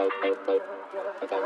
Okay.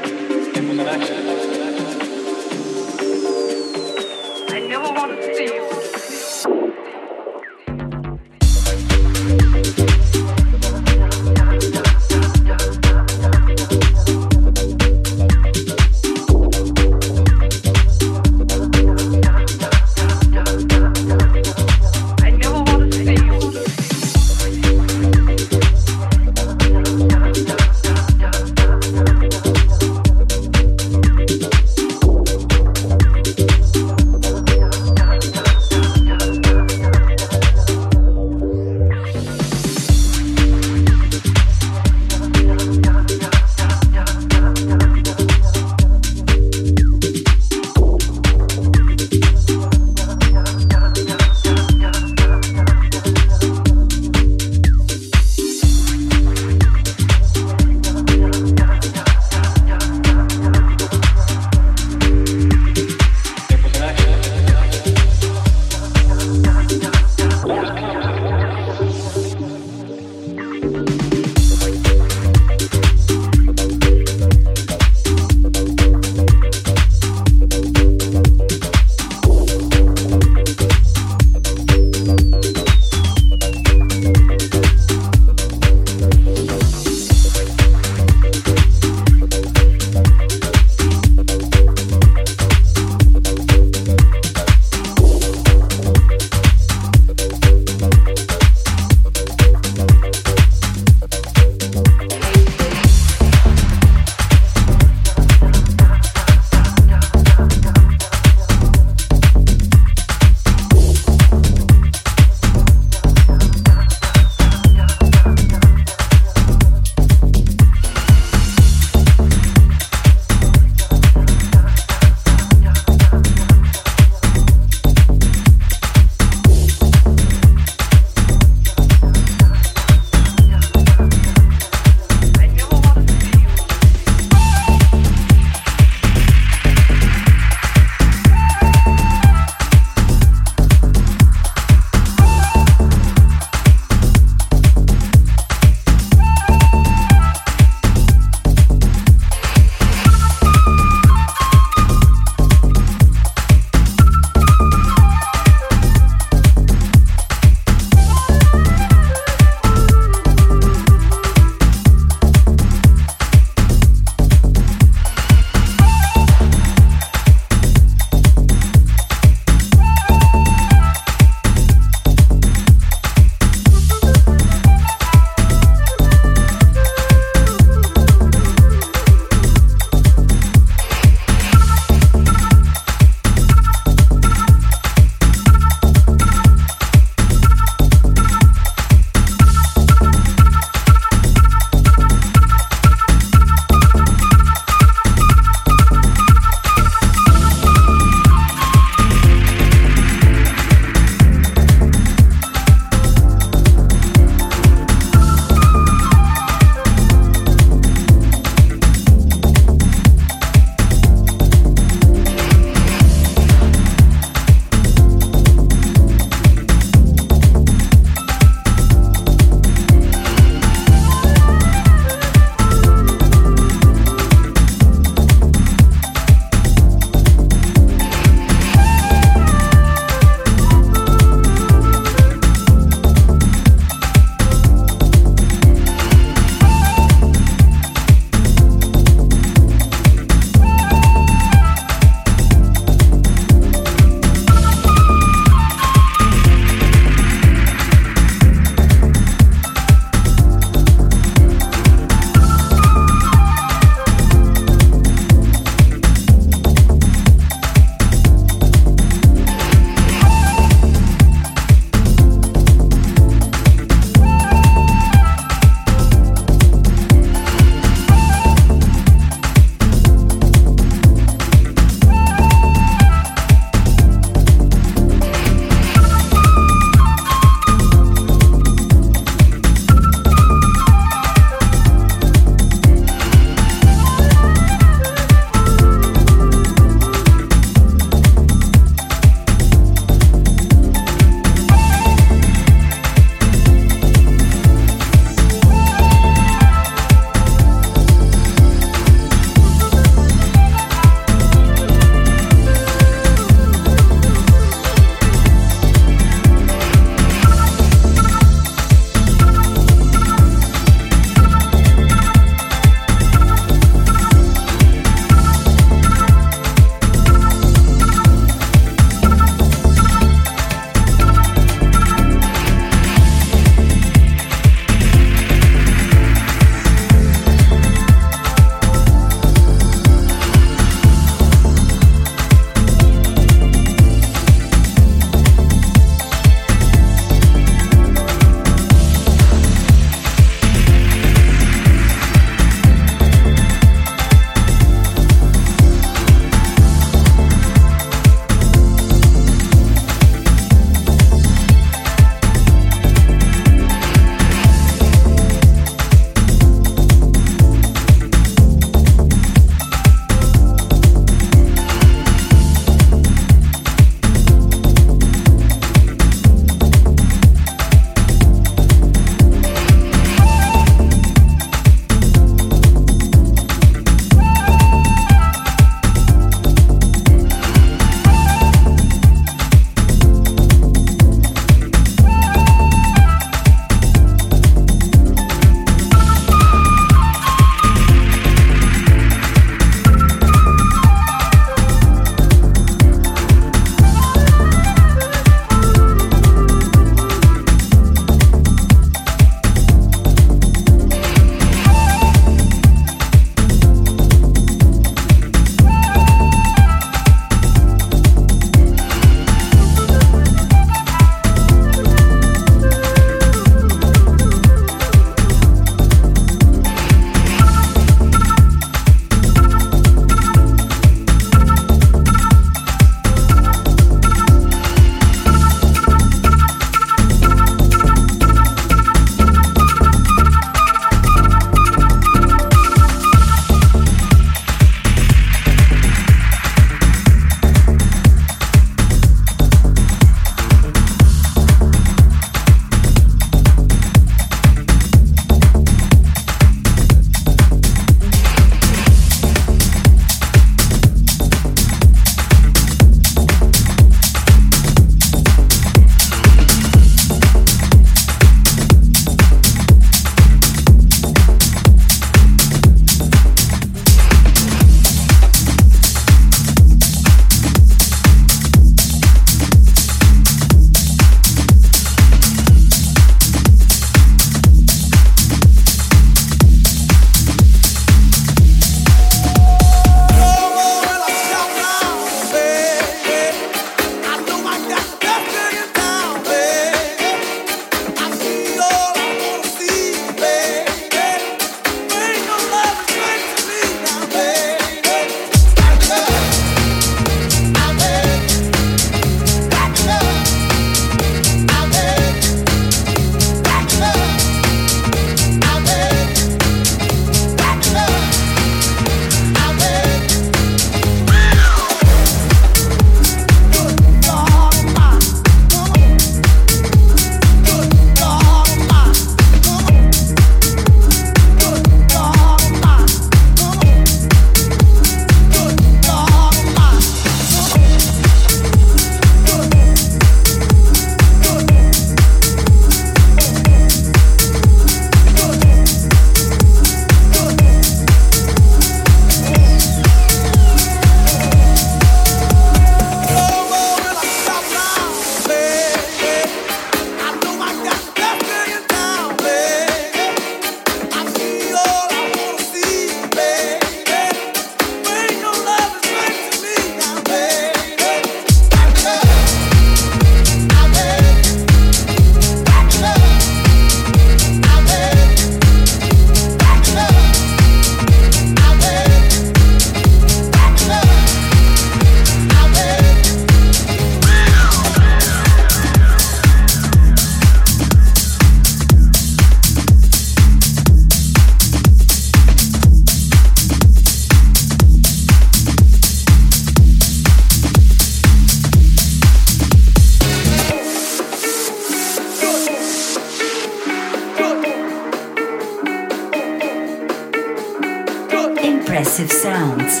Progressive Sounds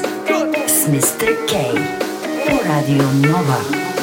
Mr. K Radio Nova.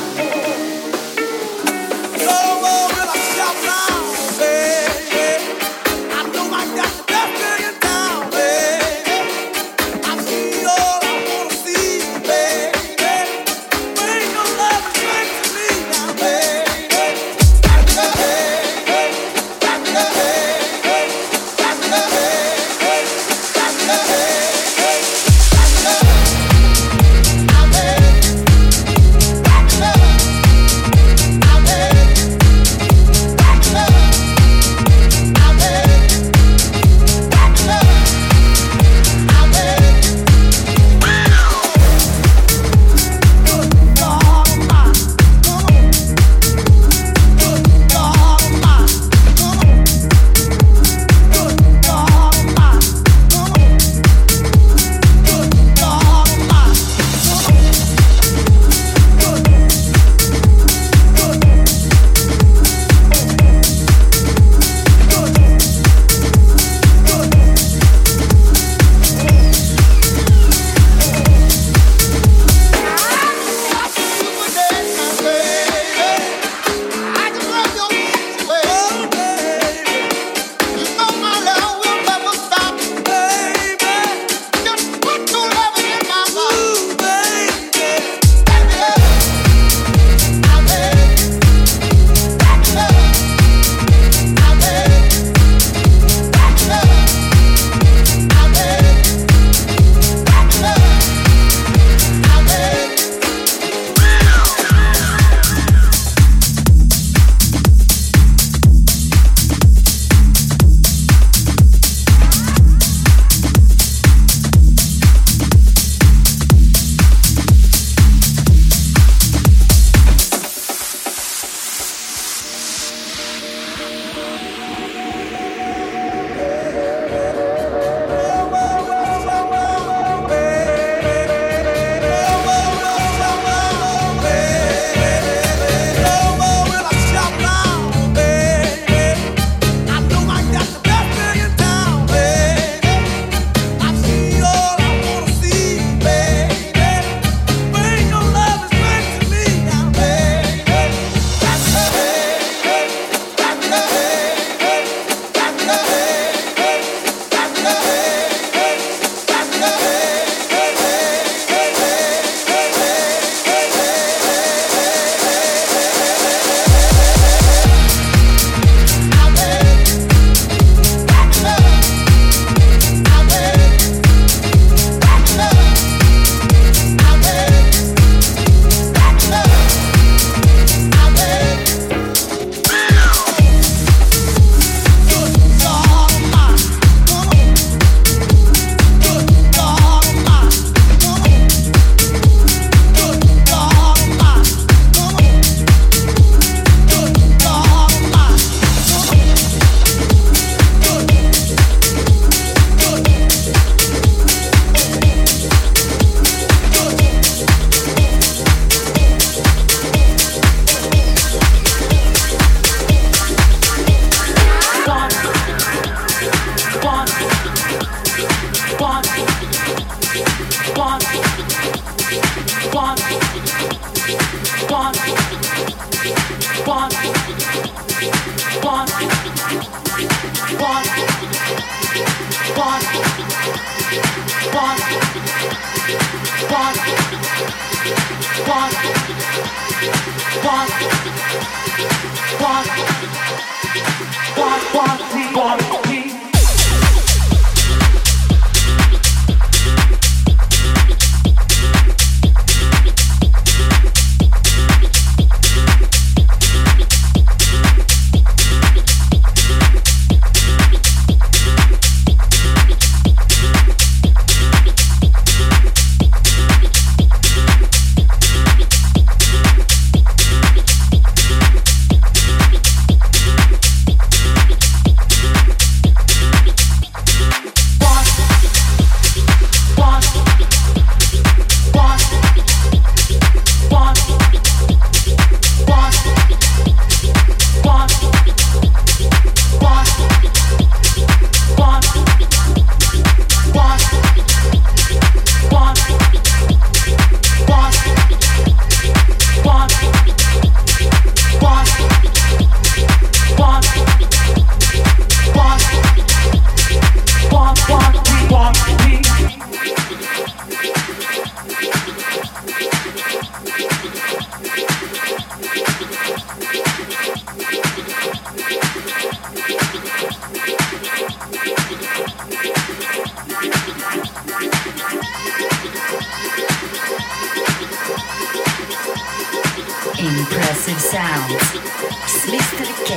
Mr. K.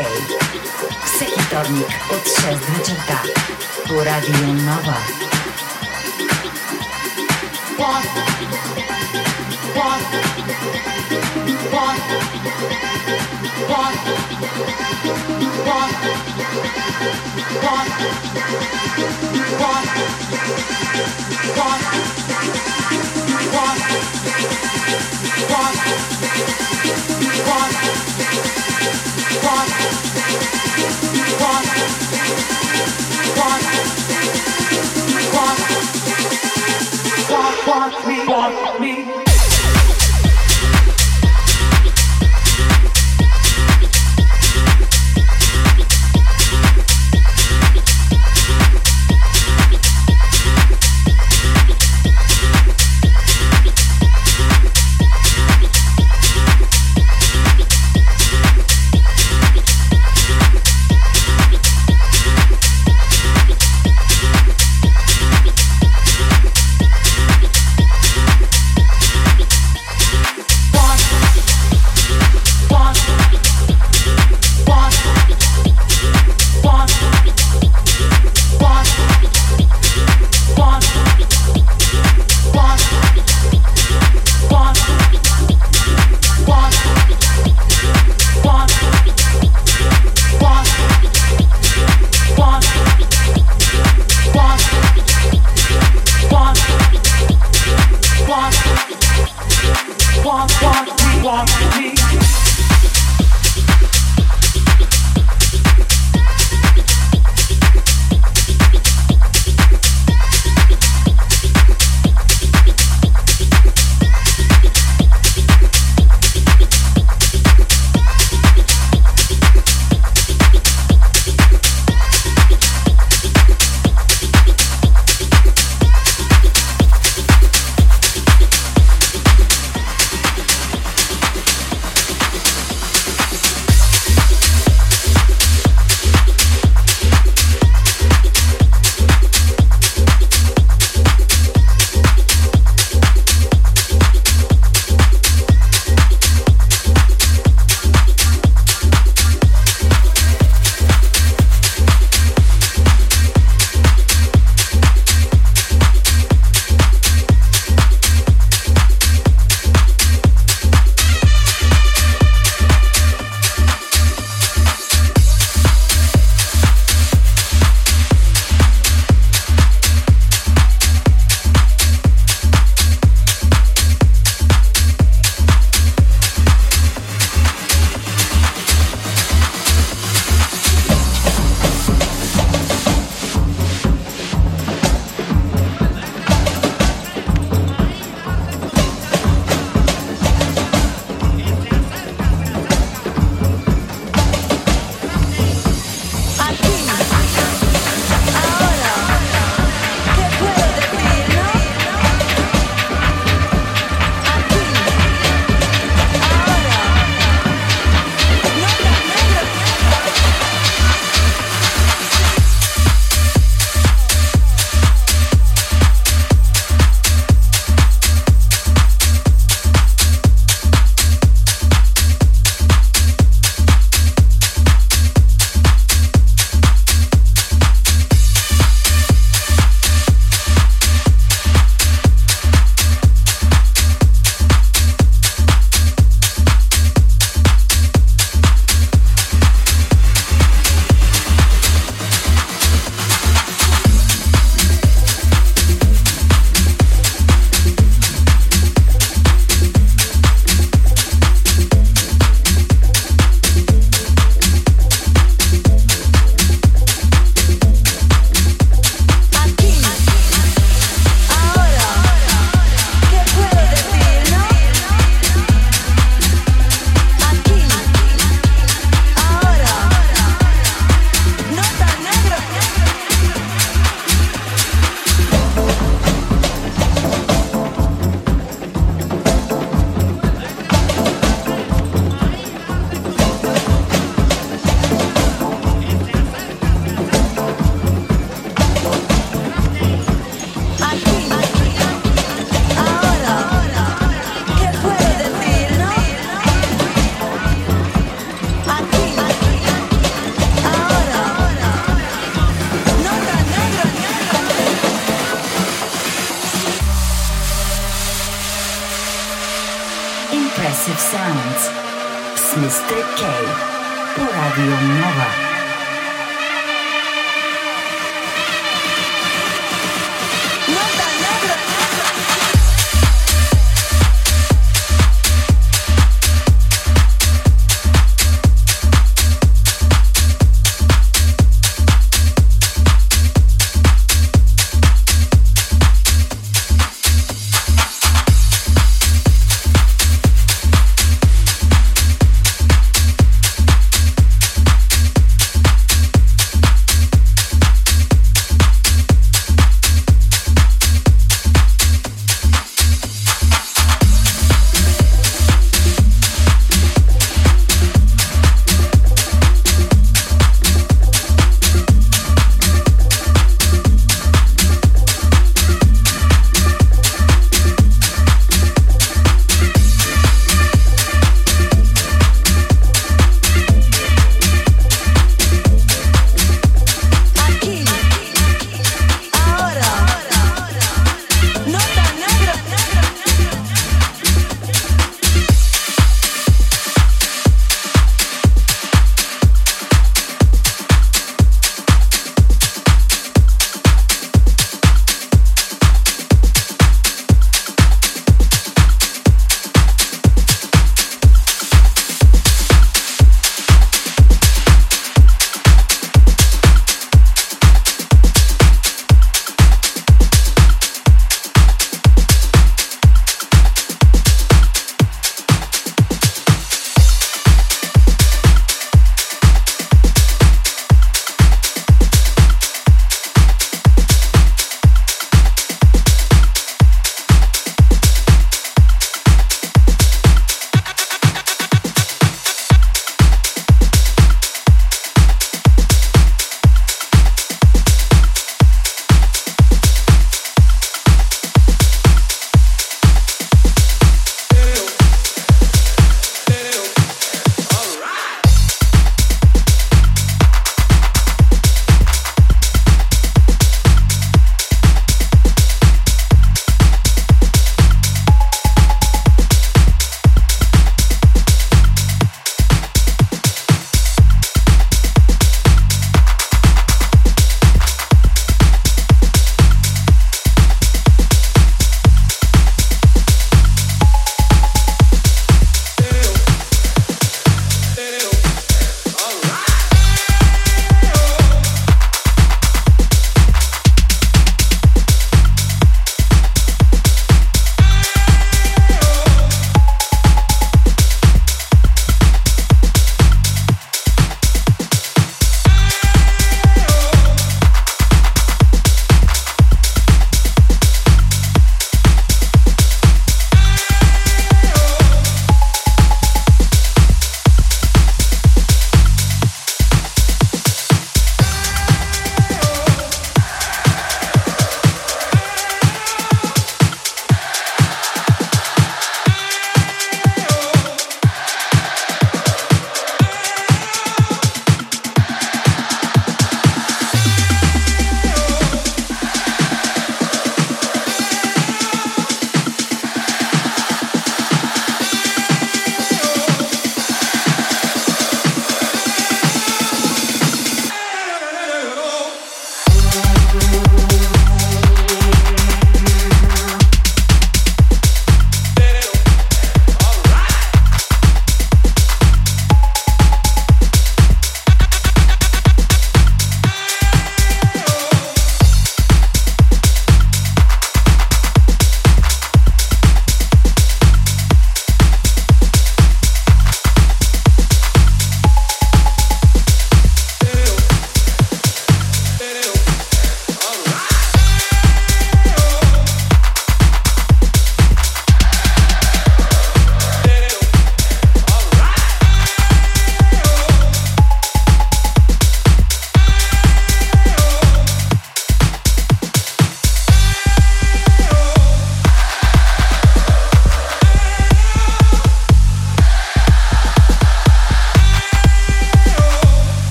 Wszeki wtornik od 6 wieczorka po Radio Nowa. What? What? Me, want me.